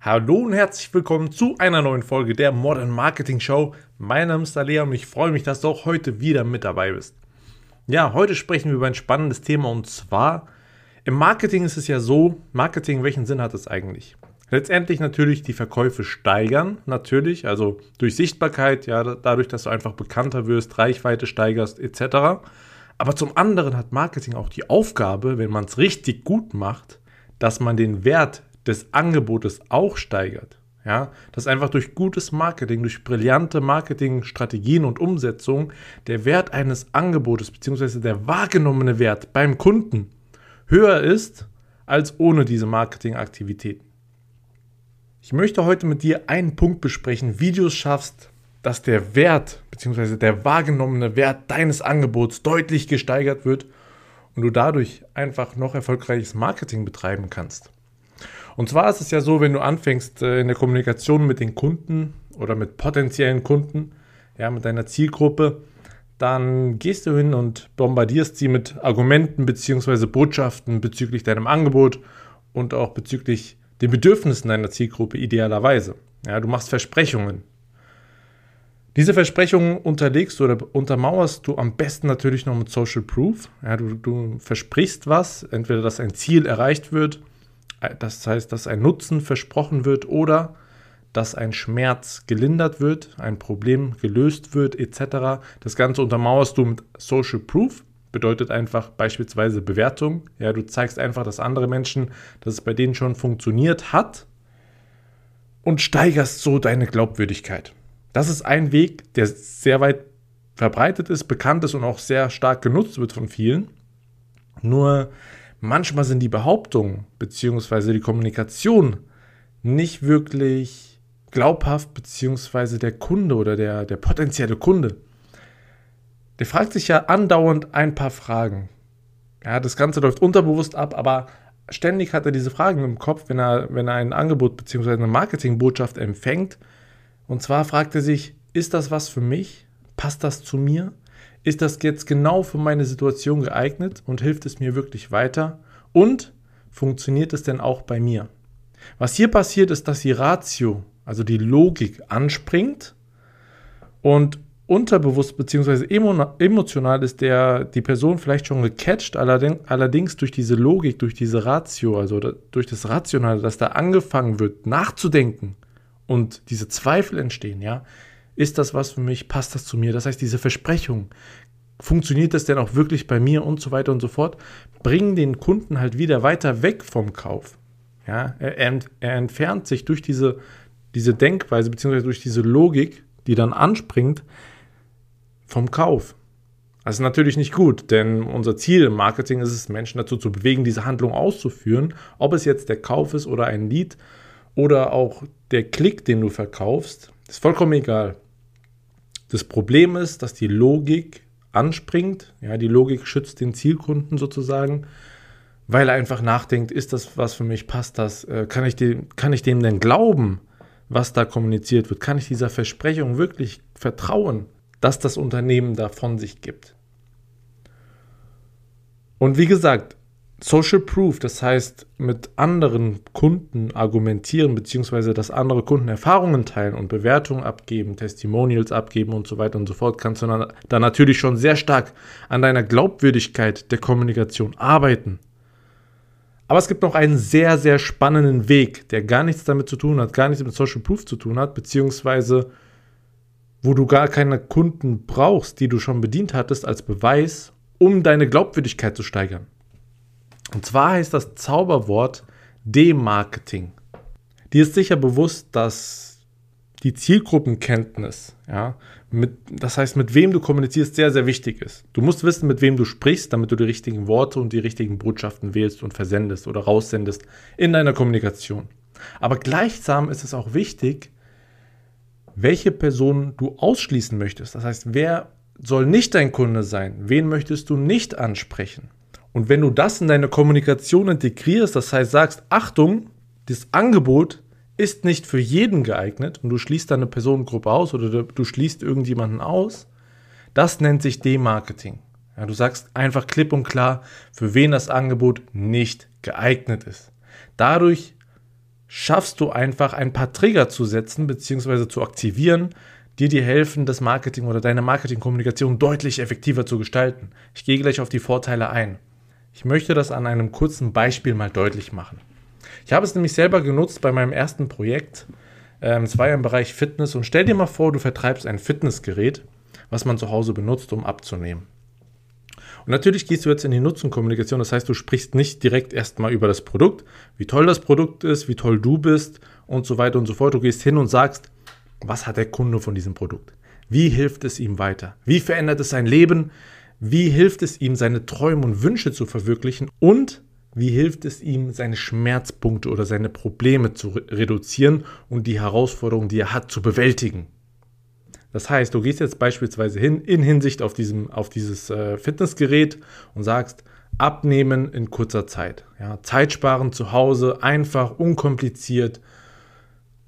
Hallo und herzlich willkommen zu einer neuen Folge der Modern Marketing Show. Mein Name ist Alea und ich freue mich, dass du auch heute wieder mit dabei bist. Ja, heute sprechen wir über ein spannendes Thema und zwar im Marketing ist es ja so, Marketing, welchen Sinn hat es eigentlich? Letztendlich natürlich die Verkäufe steigern, natürlich, also durch Sichtbarkeit, ja, dadurch, dass du einfach bekannter wirst, Reichweite steigerst, etc. Aber zum anderen hat Marketing auch die Aufgabe, wenn man es richtig gut macht, dass man den Wert des Angebotes auch steigert. Ja, dass einfach durch gutes Marketing, durch brillante Marketingstrategien und Umsetzung der Wert eines Angebotes bzw. der wahrgenommene Wert beim Kunden höher ist als ohne diese Marketingaktivitäten. Ich möchte heute mit dir einen Punkt besprechen, wie du es schaffst, dass der Wert bzw. der wahrgenommene Wert deines Angebots deutlich gesteigert wird und du dadurch einfach noch erfolgreiches Marketing betreiben kannst. Und zwar ist es ja so, wenn du anfängst äh, in der Kommunikation mit den Kunden oder mit potenziellen Kunden, ja, mit deiner Zielgruppe, dann gehst du hin und bombardierst sie mit Argumenten bzw. Botschaften bezüglich deinem Angebot und auch bezüglich den Bedürfnissen deiner Zielgruppe idealerweise. Ja, du machst Versprechungen. Diese Versprechungen unterlegst du oder untermauerst du am besten natürlich noch mit Social Proof. Ja, du, du versprichst was, entweder dass ein Ziel erreicht wird das heißt, dass ein Nutzen versprochen wird oder dass ein Schmerz gelindert wird, ein Problem gelöst wird, etc. Das Ganze untermauerst du mit Social Proof, bedeutet einfach beispielsweise Bewertung. Ja, du zeigst einfach, dass andere Menschen, dass es bei denen schon funktioniert hat und steigerst so deine Glaubwürdigkeit. Das ist ein Weg, der sehr weit verbreitet ist, bekannt ist und auch sehr stark genutzt wird von vielen. Nur manchmal sind die Behauptungen bzw. die Kommunikation nicht wirklich glaubhaft, bzw. der Kunde oder der, der potenzielle Kunde, der fragt sich ja andauernd ein paar Fragen. Ja, das Ganze läuft unterbewusst ab, aber ständig hat er diese Fragen im Kopf, wenn er, wenn er ein Angebot bzw. eine Marketingbotschaft empfängt. Und zwar fragt er sich, ist das was für mich? Passt das zu mir? Ist das jetzt genau für meine Situation geeignet und hilft es mir wirklich weiter? Und funktioniert es denn auch bei mir? Was hier passiert, ist, dass die Ratio, also die Logik, anspringt und unterbewusst bzw. emotional ist der, die Person vielleicht schon gecatcht, allerdings, durch diese Logik, durch diese Ratio, also durch das Rationale, dass da angefangen wird, nachzudenken und diese Zweifel entstehen, ja, ist das was für mich? Passt das zu mir? Das heißt, diese Versprechung, funktioniert das denn auch wirklich bei mir und so weiter und so fort, bringen den Kunden halt wieder weiter weg vom Kauf. Ja, er, ent, er entfernt sich durch diese, diese Denkweise bzw. durch diese Logik, die dann anspringt, vom Kauf. Das ist natürlich nicht gut, denn unser Ziel im Marketing ist es, Menschen dazu zu bewegen, diese Handlung auszuführen, ob es jetzt der Kauf ist oder ein Lied oder auch der Klick, den du verkaufst, ist vollkommen egal. Das Problem ist, dass die Logik anspringt, ja, die Logik schützt den Zielkunden sozusagen, weil er einfach nachdenkt, ist das was für mich, passt das, äh, kann, ich dem, kann ich dem denn glauben, was da kommuniziert wird, kann ich dieser Versprechung wirklich vertrauen, dass das Unternehmen da von sich gibt. Und wie gesagt, Social Proof, das heißt mit anderen Kunden argumentieren, beziehungsweise dass andere Kunden Erfahrungen teilen und Bewertungen abgeben, Testimonials abgeben und so weiter und so fort, kannst du dann, natürlich schon sehr stark an deiner Glaubwürdigkeit der Kommunikation arbeiten. Aber es gibt noch einen sehr, sehr spannenden Weg, der gar nichts damit zu tun hat, gar nichts mit Social Proof zu tun hat, beziehungsweise wo du gar keine Kunden brauchst, die du schon bedient hattest als Beweis, um deine Glaubwürdigkeit zu steigern. Und zwar heißt das Zauberwort Demarketing. Dir ist sicher bewusst, dass die Zielgruppenkenntnis, ja, mit, das heißt, mit wem du kommunizierst, sehr, sehr wichtig ist. Du musst wissen, mit wem du sprichst, damit du die richtigen Worte und die richtigen Botschaften wählst und versendest oder raussendest in deiner Kommunikation. Aber gleichsam ist es auch wichtig, welche Person du ausschließen möchtest. Das heißt, wer soll nicht dein Kunde sein? Wen möchtest du nicht ansprechen? Und wenn du das in deine Kommunikation integrierst, das heißt, sagst, Achtung, das Angebot ist nicht für jeden geeignet und du schließt deine Personengruppe aus oder du schließt irgendjemanden aus, das nennt sich Demarketing. Ja, du sagst einfach klipp und klar, für wen das Angebot nicht geeignet ist. Dadurch schaffst du einfach ein paar Trigger zu setzen bzw. zu aktivieren, die dir helfen, das Marketing oder deine Marketingkommunikation deutlich effektiver zu gestalten. Ich gehe gleich auf die Vorteile ein. Ich möchte das an einem kurzen Beispiel mal deutlich machen. Ich habe es nämlich selber genutzt bei meinem ersten Projekt. Ähm, es war ja im Bereich Fitness und stell dir mal vor, du vertreibst ein Fitnessgerät, was man zu Hause benutzt, um abzunehmen. Und natürlich gehst du jetzt in die Nutzenkommunikation, das heißt, du sprichst nicht direkt erstmal über das Produkt, wie toll das Produkt ist, wie toll du bist und so weiter und so fort. Du gehst hin und sagst, was hat der Kunde von diesem Produkt? Wie hilft es ihm weiter? Wie verändert es sein Leben? Wie hilft es ihm, seine Träume und Wünsche zu verwirklichen? Und wie hilft es ihm, seine Schmerzpunkte oder seine Probleme zu reduzieren und die Herausforderungen, die er hat, zu bewältigen? Das heißt, du gehst jetzt beispielsweise hin in Hinsicht auf, diesem, auf dieses äh, Fitnessgerät und sagst, abnehmen in kurzer Zeit. Ja, Zeit sparen zu Hause, einfach, unkompliziert.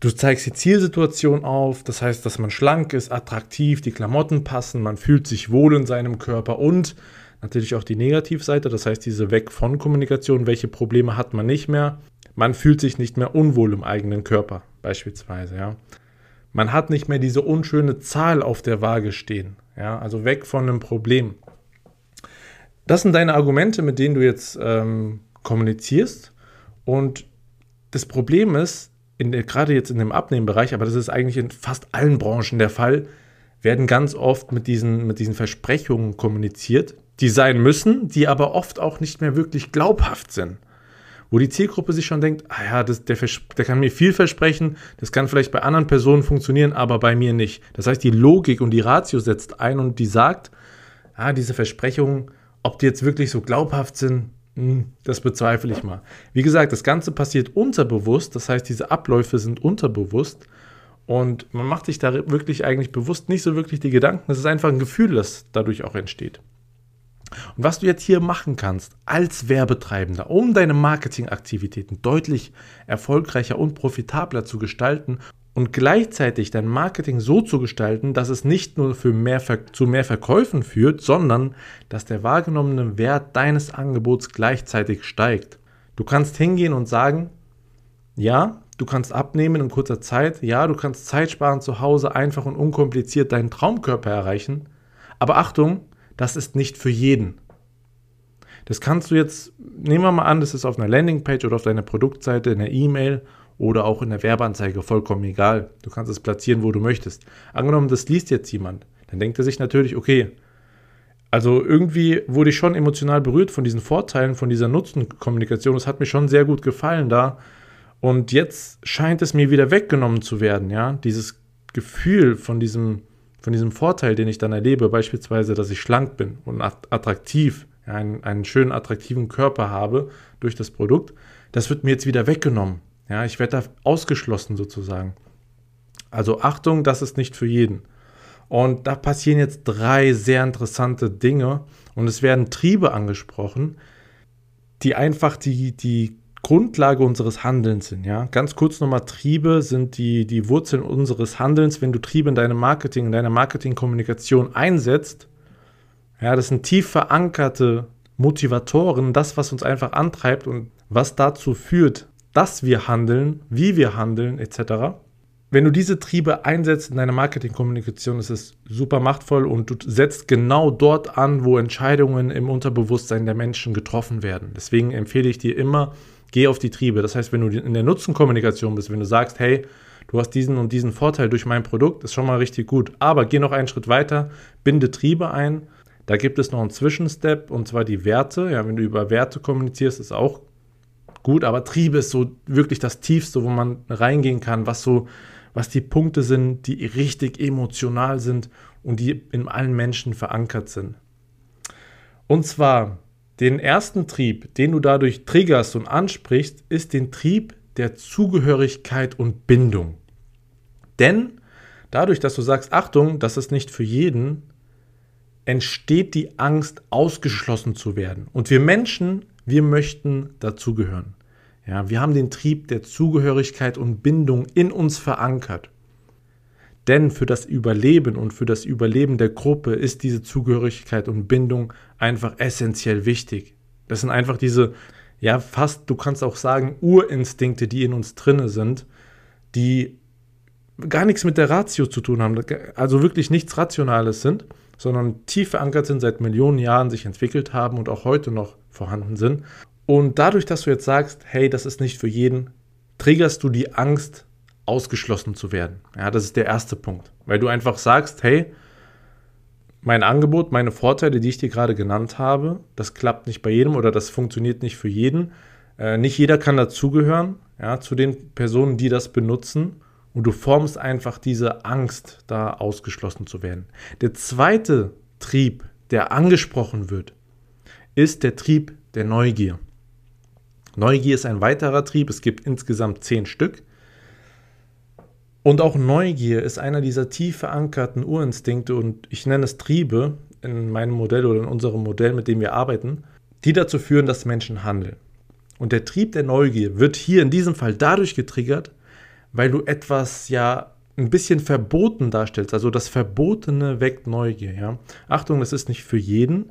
Du zeigst die Zielsituation auf, das heißt, dass man schlank ist, attraktiv, die Klamotten passen, man fühlt sich wohl in seinem Körper und natürlich auch die Negativseite, das heißt diese Weg von Kommunikation, welche Probleme hat man nicht mehr. Man fühlt sich nicht mehr unwohl im eigenen Körper, beispielsweise, ja. Man hat nicht mehr diese unschöne Zahl auf der Waage stehen. Ja, also weg von einem Problem. Das sind deine Argumente, mit denen du jetzt ähm, kommunizierst. Und das Problem ist, der, gerade jetzt in dem Abnehmbereich, aber das ist eigentlich in fast allen Branchen der Fall, werden ganz oft mit diesen, mit diesen Versprechungen kommuniziert, die sein müssen, die aber oft auch nicht mehr wirklich glaubhaft sind wo die Zielgruppe sich schon denkt, ah ja, das, der, der kann mir viel versprechen, das kann vielleicht bei anderen Personen funktionieren, aber bei mir nicht. Das heißt, die Logik und die Ratio setzt ein und die sagt, ah, diese Versprechungen, ob die jetzt wirklich so glaubhaft sind, das bezweifle ich mal. Wie gesagt, das Ganze passiert unterbewusst, das heißt, diese Abläufe sind unterbewusst und man macht sich da wirklich eigentlich bewusst nicht so wirklich die Gedanken. Es ist einfach ein Gefühl, das dadurch auch entsteht. Und was du jetzt hier machen kannst als Werbetreibender, um deine Marketingaktivitäten deutlich erfolgreicher und profitabler zu gestalten und gleichzeitig dein Marketing so zu gestalten, dass es nicht nur für mehr zu mehr Verkäufen führt, sondern dass der wahrgenommene Wert deines Angebots gleichzeitig steigt. Du kannst hingehen und sagen, ja, du kannst abnehmen in kurzer Zeit, ja, du kannst Zeit sparen zu Hause, einfach und unkompliziert deinen Traumkörper erreichen, aber Achtung, das ist nicht für jeden. Das kannst du jetzt, nehmen wir mal an, das ist auf einer Landingpage oder auf deiner Produktseite, in der E-Mail oder auch in der Werbeanzeige, vollkommen egal. Du kannst es platzieren, wo du möchtest. Angenommen, das liest jetzt jemand, dann denkt er sich natürlich, okay, also irgendwie wurde ich schon emotional berührt von diesen Vorteilen, von dieser Nutzenkommunikation. Es hat mir schon sehr gut gefallen da. Und jetzt scheint es mir wieder weggenommen zu werden, ja. Dieses Gefühl von diesem, von diesem Vorteil, den ich dann erlebe, beispielsweise, dass ich schlank bin und attraktiv, ja, einen, einen schönen, attraktiven Körper habe durch das Produkt, das wird mir jetzt wieder weggenommen. Ja, ich werde da ausgeschlossen sozusagen. Also Achtung, das ist nicht für jeden. Und da passieren jetzt drei sehr interessante Dinge und es werden Triebe angesprochen, die einfach die, die Grundlage unseres Handelns sind. Ja? Ganz kurz nochmal, Triebe sind die, die Wurzeln unseres Handelns. Wenn du Triebe in deinem Marketing, in deiner Marketingkommunikation einsetzt, ja, das sind tief verankerte Motivatoren, das, was uns einfach antreibt und was dazu führt, dass wir handeln, wie wir handeln, etc. Wenn du diese Triebe einsetzt in deiner Marketingkommunikation, ist es super machtvoll und du setzt genau dort an, wo Entscheidungen im Unterbewusstsein der Menschen getroffen werden. Deswegen empfehle ich dir immer, geh auf die Triebe. Das heißt, wenn du in der Nutzenkommunikation bist, wenn du sagst, hey, du hast diesen und diesen Vorteil durch mein Produkt, ist schon mal richtig gut. Aber geh noch einen Schritt weiter, binde Triebe ein. Da gibt es noch einen Zwischenstep und zwar die Werte. Ja, wenn du über Werte kommunizierst, ist auch gut, aber Triebe ist so wirklich das Tiefste, wo man reingehen kann, was so, was die Punkte sind, die richtig emotional sind und die in allen Menschen verankert sind. Und zwar den ersten Trieb, den du dadurch triggerst und ansprichst, ist den Trieb der Zugehörigkeit und Bindung. Denn dadurch, dass du sagst, Achtung, das ist nicht für jeden, entsteht die Angst, ausgeschlossen zu werden. Und wir Menschen, wir möchten dazugehören. Ja, wir haben den Trieb der Zugehörigkeit und Bindung in uns verankert. Denn für das Überleben und für das Überleben der Gruppe ist diese Zugehörigkeit und Bindung einfach essentiell wichtig. Das sind einfach diese, ja, fast, du kannst auch sagen, Urinstinkte, die in uns drinne sind, die gar nichts mit der Ratio zu tun haben, also wirklich nichts Rationales sind, sondern tief verankert sind, seit Millionen Jahren sich entwickelt haben und auch heute noch vorhanden sind. Und dadurch, dass du jetzt sagst, hey, das ist nicht für jeden, triggerst du die Angst, ausgeschlossen zu werden. Ja, das ist der erste Punkt. Weil du einfach sagst, hey, mein Angebot, meine Vorteile, die ich dir gerade genannt habe, das klappt nicht bei jedem oder das funktioniert nicht für jeden. Äh, nicht jeder kann dazugehören, ja, zu den Personen, die das benutzen. Und du formst einfach diese Angst, da ausgeschlossen zu werden. Der zweite Trieb, der angesprochen wird, ist der Trieb der Neugier. Neugier ist ein weiterer Trieb. Es gibt insgesamt zehn Stück. Und auch Neugier ist einer dieser tief verankerten Urinstinkte und ich nenne es Triebe in meinem Modell oder in unserem Modell, mit dem wir arbeiten, die dazu führen, dass Menschen handeln. Und der Trieb der Neugier wird hier in diesem Fall dadurch getriggert, weil du etwas ja ein bisschen verboten darstellst. Also das Verbotene weckt Neugier. Ja? Achtung, das ist nicht für jeden.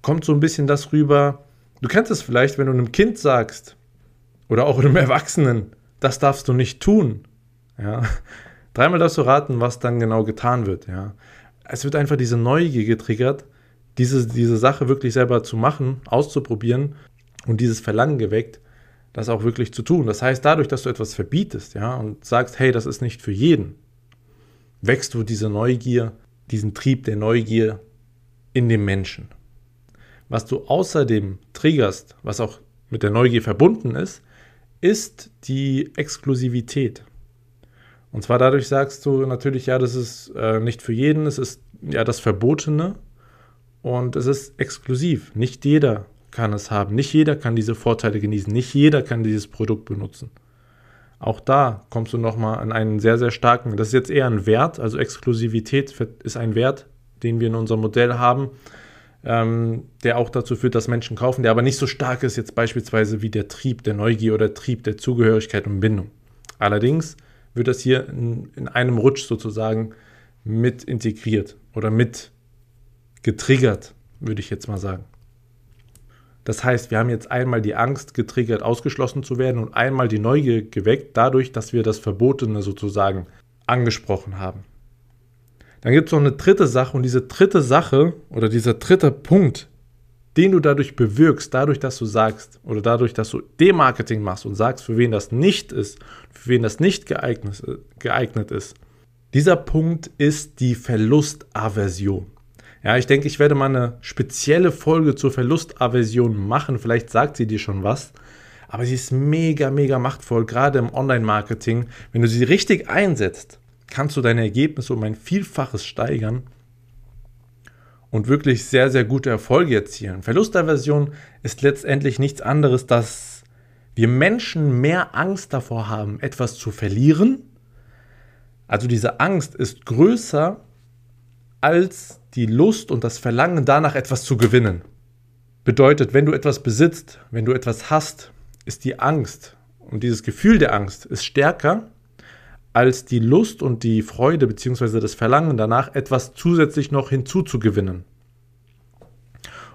Kommt so ein bisschen das rüber. Du kennst es vielleicht, wenn du einem Kind sagst oder auch einem Erwachsenen, das darfst du nicht tun. Ja? Dreimal darfst du raten, was dann genau getan wird. Ja? Es wird einfach diese Neugier getriggert, diese, diese Sache wirklich selber zu machen, auszuprobieren und dieses Verlangen geweckt, das auch wirklich zu tun. Das heißt, dadurch, dass du etwas verbietest, ja, und sagst, hey, das ist nicht für jeden, wächst du diese Neugier, diesen Trieb der Neugier in dem Menschen. Was du außerdem triggerst, was auch mit der Neugier verbunden ist, ist die Exklusivität. Und zwar dadurch sagst du natürlich, ja, das ist äh, nicht für jeden, es ist ja das Verbotene und es ist exklusiv. Nicht jeder kann es haben, nicht jeder kann diese Vorteile genießen, nicht jeder kann dieses Produkt benutzen. Auch da kommst du nochmal an einen sehr, sehr starken, das ist jetzt eher ein Wert, also Exklusivität ist ein Wert, den wir in unserem Modell haben, ähm, der auch dazu führt, dass Menschen kaufen, der aber nicht so stark ist jetzt beispielsweise wie der Trieb der Neugier oder Trieb der Zugehörigkeit und Bindung. Allerdings wird das hier in, in einem Rutsch sozusagen mit integriert oder mit getriggert, würde ich jetzt mal sagen. Das heißt, wir haben jetzt einmal die Angst getriggert, ausgeschlossen zu werden und einmal die Neugier geweckt, dadurch, dass wir das Verbotene sozusagen angesprochen haben. Dann gibt es noch eine dritte Sache und diese dritte Sache oder dieser dritte Punkt, den du dadurch bewirkst, dadurch, dass du sagst oder dadurch, dass du Demarketing machst und sagst, für wen das nicht ist, für wen das nicht geeignet, geeignet ist. Dieser Punkt ist die Verlustaversion. Ja, ich denke, ich werde mal eine spezielle Folge zur Verlustaversion machen. Vielleicht sagt sie dir schon was. Aber sie ist mega, mega machtvoll, gerade im Online-Marketing. Wenn du sie richtig einsetzt, kannst du deine Ergebnisse um ein Vielfaches steigern und wirklich sehr, sehr gute Erfolge erzielen. Verlustaversion ist letztendlich nichts anderes, dass wir Menschen mehr Angst davor haben, etwas zu verlieren. Also diese Angst ist größer als die Lust und das Verlangen danach etwas zu gewinnen. Bedeutet, wenn du etwas besitzt, wenn du etwas hast, ist die Angst und dieses Gefühl der Angst ist stärker als die Lust und die Freude bzw. das Verlangen danach, etwas zusätzlich noch hinzuzugewinnen.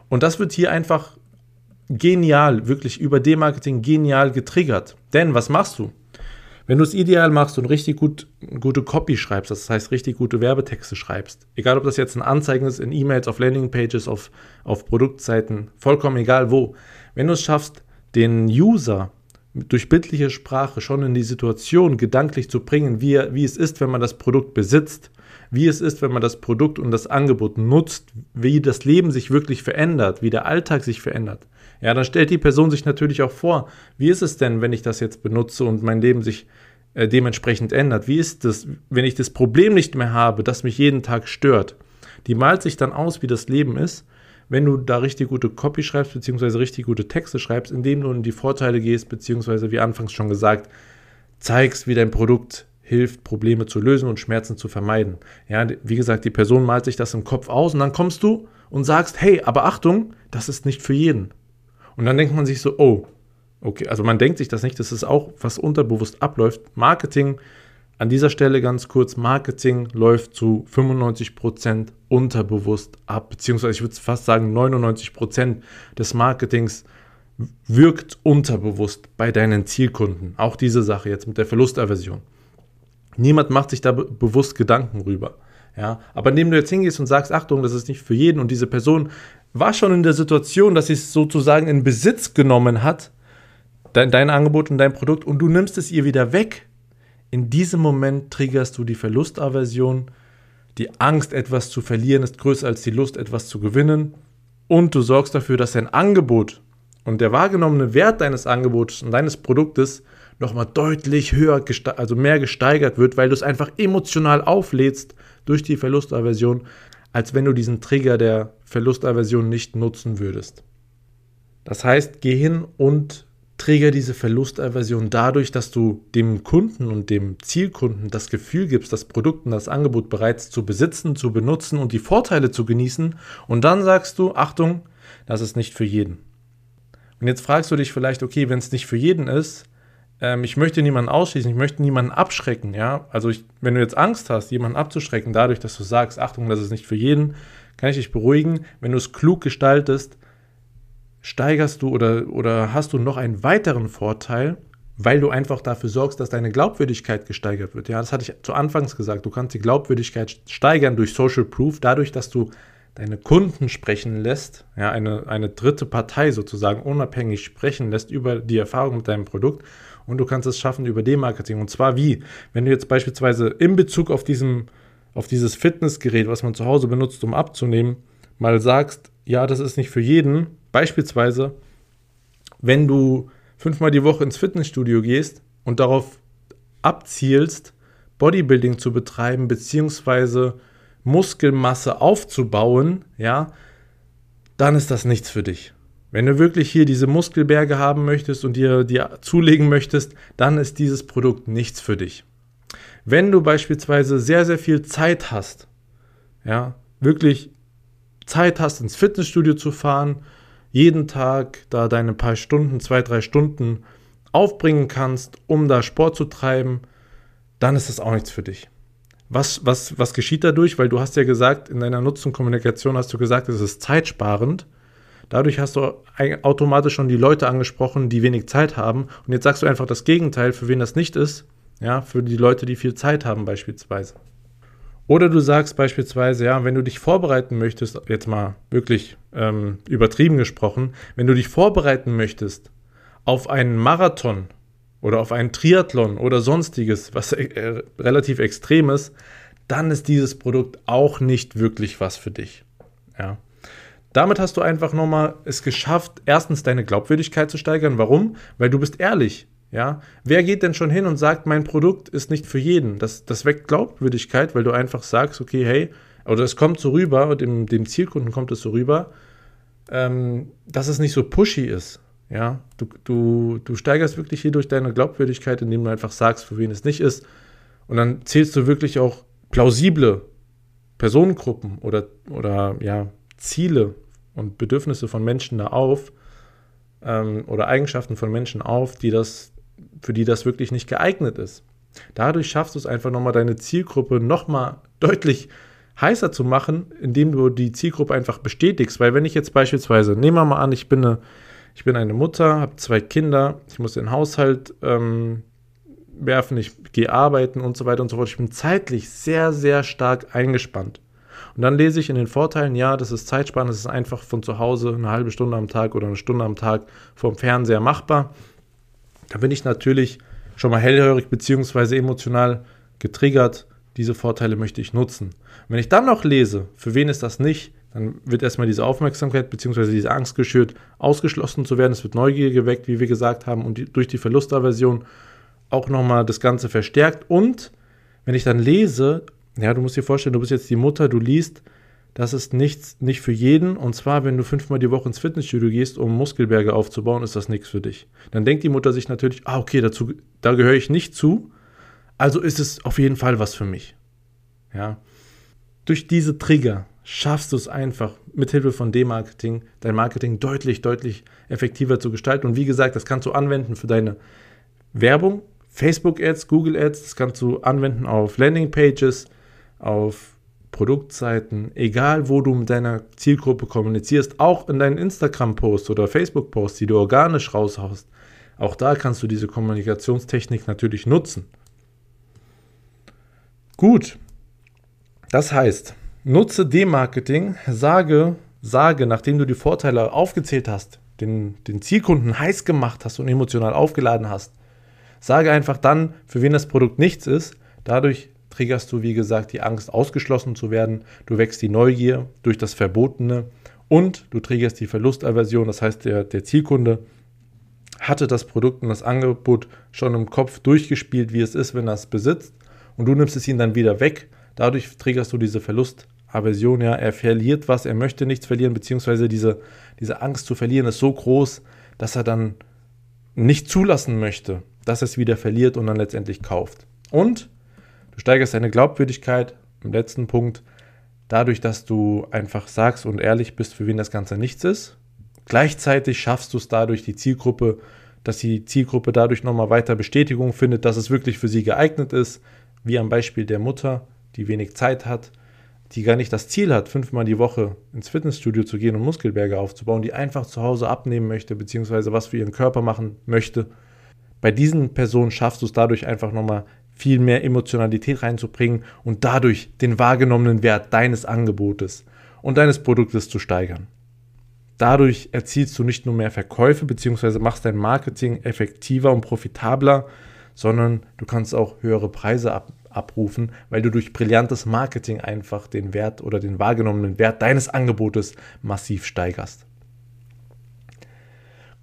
Und das wird hier einfach genial, wirklich über Demarketing genial getriggert. Denn was machst du? Wenn du es ideal machst und richtig gut, gute Copy schreibst, das heißt richtig gute Werbetexte schreibst, egal ob das jetzt ein Anzeigen ist, in E-Mails, auf Landingpages, auf, auf Produktseiten, vollkommen egal wo, wenn du es schaffst, den User durch bildliche Sprache schon in die Situation gedanklich zu bringen, wie, wie es ist, wenn man das Produkt besitzt, wie es ist, wenn man das Produkt und das Angebot nutzt, wie das Leben sich wirklich verändert, wie der Alltag sich verändert. Ja, dann stellt die Person sich natürlich auch vor, wie ist es denn, wenn ich das jetzt benutze und mein Leben sich äh, dementsprechend ändert? Wie ist es, wenn ich das Problem nicht mehr habe, das mich jeden Tag stört? Die malt sich dann aus, wie das Leben ist wenn du da richtig gute Copy schreibst, beziehungsweise richtig gute Texte schreibst, indem du in die Vorteile gehst, beziehungsweise wie anfangs schon gesagt, zeigst, wie dein Produkt hilft, Probleme zu lösen und Schmerzen zu vermeiden. Ja, wie gesagt, die Person malt sich das im Kopf aus und dann kommst du und sagst, hey, aber Achtung, das ist nicht für jeden. Und dann denkt man sich so, oh, okay, also man denkt sich das nicht, das ist auch, was unterbewusst abläuft. Marketing an dieser Stelle ganz kurz, Marketing läuft zu 95% unterbewusst ab, beziehungsweise ich würde fast sagen 99% des Marketings wirkt unterbewusst bei deinen Zielkunden. Auch diese Sache jetzt mit der Verlustaversion. Niemand macht sich da be bewusst Gedanken rüber. Ja, aber indem du jetzt hingehst und sagst, Achtung, das ist nicht für jeden und diese Person war schon in der Situation, dass sie es sozusagen in Besitz genommen hat, dein, dein Angebot und dein Produkt, und du nimmst es ihr wieder weg, in diesem Moment triggerst du die Verlustaversion. Die Angst, etwas zu verlieren, ist größer als die Lust, etwas zu gewinnen. Und du sorgst dafür, dass dein Angebot und der wahrgenommene Wert deines Angebots und deines Produktes nochmal deutlich höher, also mehr gesteigert wird, weil du es einfach emotional auflädst durch die Verlustaversion, als wenn du diesen Trigger der Verlustaversion nicht nutzen würdest. Das heißt, geh hin und trigger diese Verlustaversion dadurch, dass du dem Kunden und dem Zielkunden das Gefühl gibst, das Produkt und das Angebot bereits zu besitzen, zu benutzen und die Vorteile zu genießen. Und dann sagst du, Achtung, das ist nicht für jeden. Und jetzt fragst du dich vielleicht, okay, wenn es nicht für jeden ist, ähm, ich möchte niemanden ausschließen, ich möchte niemanden abschrecken, ja. Also ich, wenn du jetzt Angst hast, jemanden abzuschrecken, dadurch, dass du sagst, Achtung, das ist nicht für jeden, kann ich dich beruhigen, wenn du es klug gestaltest, steigerst du oder, oder hast du noch einen weiteren Vorteil, weil du einfach dafür sorgst, dass deine Glaubwürdigkeit gesteigert wird. Ja, das hatte ich zu Anfangs gesagt. Du kannst die Glaubwürdigkeit steigern durch Social Proof, dadurch, dass du deine Kunden sprechen lässt, ja, eine, eine dritte Partei sozusagen unabhängig sprechen lässt über die Erfahrung mit deinem Produkt und du kannst es schaffen über D-Marketing. Und zwar wie? Wenn du jetzt beispielsweise in Bezug auf, diesem, auf dieses Fitnessgerät, was man zu Hause benutzt, um abzunehmen, mal sagst, ja, das ist nicht für jeden. Beispielsweise, wenn du fünfmal die Woche ins Fitnessstudio gehst und darauf abzielst, Bodybuilding zu betreiben, beziehungsweise Muskelmasse aufzubauen, ja, dann ist das nichts für dich. Wenn du wirklich hier diese Muskelberge haben möchtest und dir, dir zulegen möchtest, dann ist dieses Produkt nichts für dich. Wenn du beispielsweise sehr, sehr viel Zeit hast, ja, wirklich Zeit hast, ins Fitnessstudio zu fahren, jeden Tag da deine paar Stunden, zwei, drei Stunden aufbringen kannst, um da Sport zu treiben, dann ist das auch nichts für dich. Was, was, was geschieht dadurch? Weil du hast ja gesagt, in deiner Nutzenkommunikation hast du gesagt, es ist zeitsparend. Dadurch hast du automatisch schon die Leute angesprochen, die wenig Zeit haben. Und jetzt sagst du einfach das Gegenteil, für wen das nicht ist. Ja, für die Leute, die viel Zeit haben beispielsweise. Oder du sagst beispielsweise, ja, wenn du dich vorbereiten möchtest, jetzt mal wirklich ähm, übertrieben gesprochen, wenn du dich vorbereiten möchtest auf einen Marathon oder auf einen Triathlon oder sonstiges, was äh, relativ extrem ist, dann ist dieses Produkt auch nicht wirklich was für dich. Ja. Damit hast du einfach nochmal es geschafft, erstens deine Glaubwürdigkeit zu steigern. Warum? Weil du bist ehrlich. Ja, wer geht denn schon hin und sagt, mein Produkt ist nicht für jeden? Das, das weckt Glaubwürdigkeit, weil du einfach sagst, okay, hey, oder es kommt so rüber, und dem, dem Zielkunden kommt es so rüber, ähm, dass es nicht so pushy ist. Ja, du, du, du steigerst wirklich hier durch deine Glaubwürdigkeit, indem du einfach sagst, für wen es nicht ist. Und dann zählst du wirklich auch plausible Personengruppen oder, oder ja, Ziele und Bedürfnisse von Menschen da auf ähm, oder Eigenschaften von Menschen auf, die das, für die das wirklich nicht geeignet ist. Dadurch schaffst du es einfach nochmal, deine Zielgruppe nochmal deutlich heißer zu machen, indem du die Zielgruppe einfach bestätigst. Weil wenn ich jetzt beispielsweise, nehmen wir mal an, ich bin eine, ich bin eine Mutter, habe zwei Kinder, ich muss den Haushalt ähm, werfen, ich gehe arbeiten und so weiter und so fort. Ich bin zeitlich sehr, sehr stark eingespannt. Und dann lese ich in den Vorteilen, ja, das ist zeitsparend, das ist einfach von zu Hause eine halbe Stunde am Tag oder eine Stunde am Tag vom Fernseher machbar. Da bin ich natürlich schon mal hellhörig bzw. emotional getriggert. Diese Vorteile möchte ich nutzen. Wenn ich dann noch lese, für wen ist das nicht, dann wird erstmal diese Aufmerksamkeit bzw. diese Angst geschürt, ausgeschlossen zu werden. Es wird Neugier geweckt, wie wir gesagt haben, und die, durch die Verlustaversion auch nochmal das Ganze verstärkt. Und wenn ich dann lese, ja, du musst dir vorstellen, du bist jetzt die Mutter, du liest, das ist nichts, nicht für jeden. Und zwar, wenn du fünfmal die Woche ins Fitnessstudio gehst, um Muskelberge aufzubauen, ist das nichts für dich. Dann denkt die Mutter sich natürlich, ah, okay, dazu, da gehöre ich nicht zu. Also ist es auf jeden Fall was für mich. Ja. Durch diese Trigger schaffst du es einfach, mithilfe von D-Marketing, dein Marketing deutlich, deutlich effektiver zu gestalten. Und wie gesagt, das kannst du anwenden für deine Werbung, Facebook-Ads, Google-Ads, das kannst du anwenden auf Landing-Pages, auf Produktseiten, egal wo du mit deiner Zielgruppe kommunizierst, auch in deinen Instagram-Posts oder Facebook-Posts, die du organisch raushaust, auch da kannst du diese Kommunikationstechnik natürlich nutzen. Gut, das heißt, nutze Demarketing, sage, sage, nachdem du die Vorteile aufgezählt hast, den, den Zielkunden heiß gemacht hast und emotional aufgeladen hast, sage einfach dann, für wen das Produkt nichts ist. Dadurch triggerst du, wie gesagt, die Angst, ausgeschlossen zu werden. Du wächst die Neugier durch das Verbotene und du triggerst die Verlustaversion. Das heißt, der, der Zielkunde hatte das Produkt und das Angebot schon im Kopf durchgespielt, wie es ist, wenn er es besitzt. Und du nimmst es ihm dann wieder weg. Dadurch triggerst du diese Verlustaversion. Ja, er verliert was, er möchte nichts verlieren, beziehungsweise diese, diese Angst zu verlieren ist so groß, dass er dann nicht zulassen möchte, dass er es wieder verliert und dann letztendlich kauft. Und du steigerst deine Glaubwürdigkeit im letzten Punkt dadurch, dass du einfach sagst und ehrlich bist, für wen das Ganze nichts ist. Gleichzeitig schaffst du es dadurch, die Zielgruppe, dass die Zielgruppe dadurch nochmal weiter Bestätigung findet, dass es wirklich für sie geeignet ist, wie am Beispiel der Mutter, die wenig Zeit hat, die gar nicht das Ziel hat, fünfmal die Woche ins Fitnessstudio zu gehen und Muskelberge aufzubauen, die einfach zu Hause abnehmen möchte, beziehungsweise was für ihren Körper machen möchte. Bei diesen Personen schaffst du es dadurch einfach nochmal viel mehr Emotionalität reinzubringen und dadurch den wahrgenommenen Wert deines Angebotes und deines Produktes zu steigern. Dadurch erzielst du nicht nur mehr Verkäufe bzw. machst dein Marketing effektiver und profitabler, sondern du kannst auch höhere Preise ab, abrufen, weil du durch brillantes Marketing einfach den Wert oder den wahrgenommenen Wert deines Angebotes massiv steigerst.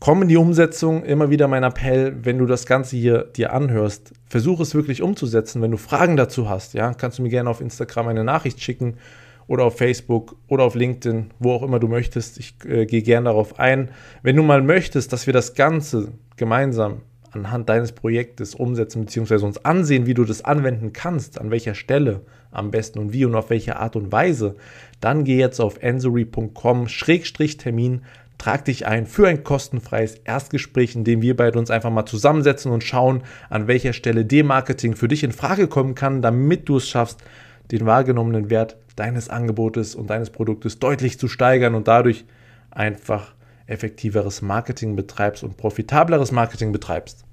Komm in die Umsetzung, immer wieder mein Appell, wenn du das Ganze hier dir anhörst, versuch es wirklich umzusetzen. Wenn du Fragen dazu hast, ja, kannst du mir gerne auf Instagram eine Nachricht schicken oder auf Facebook oder auf LinkedIn, wo auch immer du möchtest. Ich äh, gehe gerne darauf ein. Wenn du mal möchtest, dass wir das Ganze gemeinsam anhand deines Projektes umsetzen bzw. uns ansehen, wie du das anwenden kannst, an welcher Stelle am besten und wie und auf welche Art und Weise, dann geh jetzt auf ensory.com-termin, trag dich ein für ein kostenfreies Erstgespräch, in dem wir beide uns einfach mal zusammensetzen und schauen, an welcher Stelle D-Marketing für dich in Frage kommen kann, damit du es schaffst, den wahrgenommenen Wert deines Angebotes und deines Produktes deutlich zu steigern und dadurch einfach effektiveres Marketing betreibst und profitableres Marketing betreibst.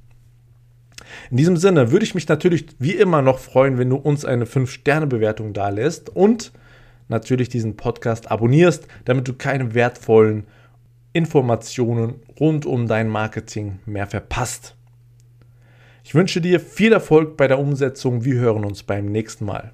In diesem Sinne würde ich mich natürlich wie immer noch freuen, wenn du uns eine 5-Sterne-Bewertung da lässt und natürlich diesen Podcast abonnierst, damit du keine wertvollen Informationen rund um dein Marketing mehr verpasst. Ich wünsche dir viel Erfolg bei der Umsetzung. Wir hören uns beim nächsten Mal.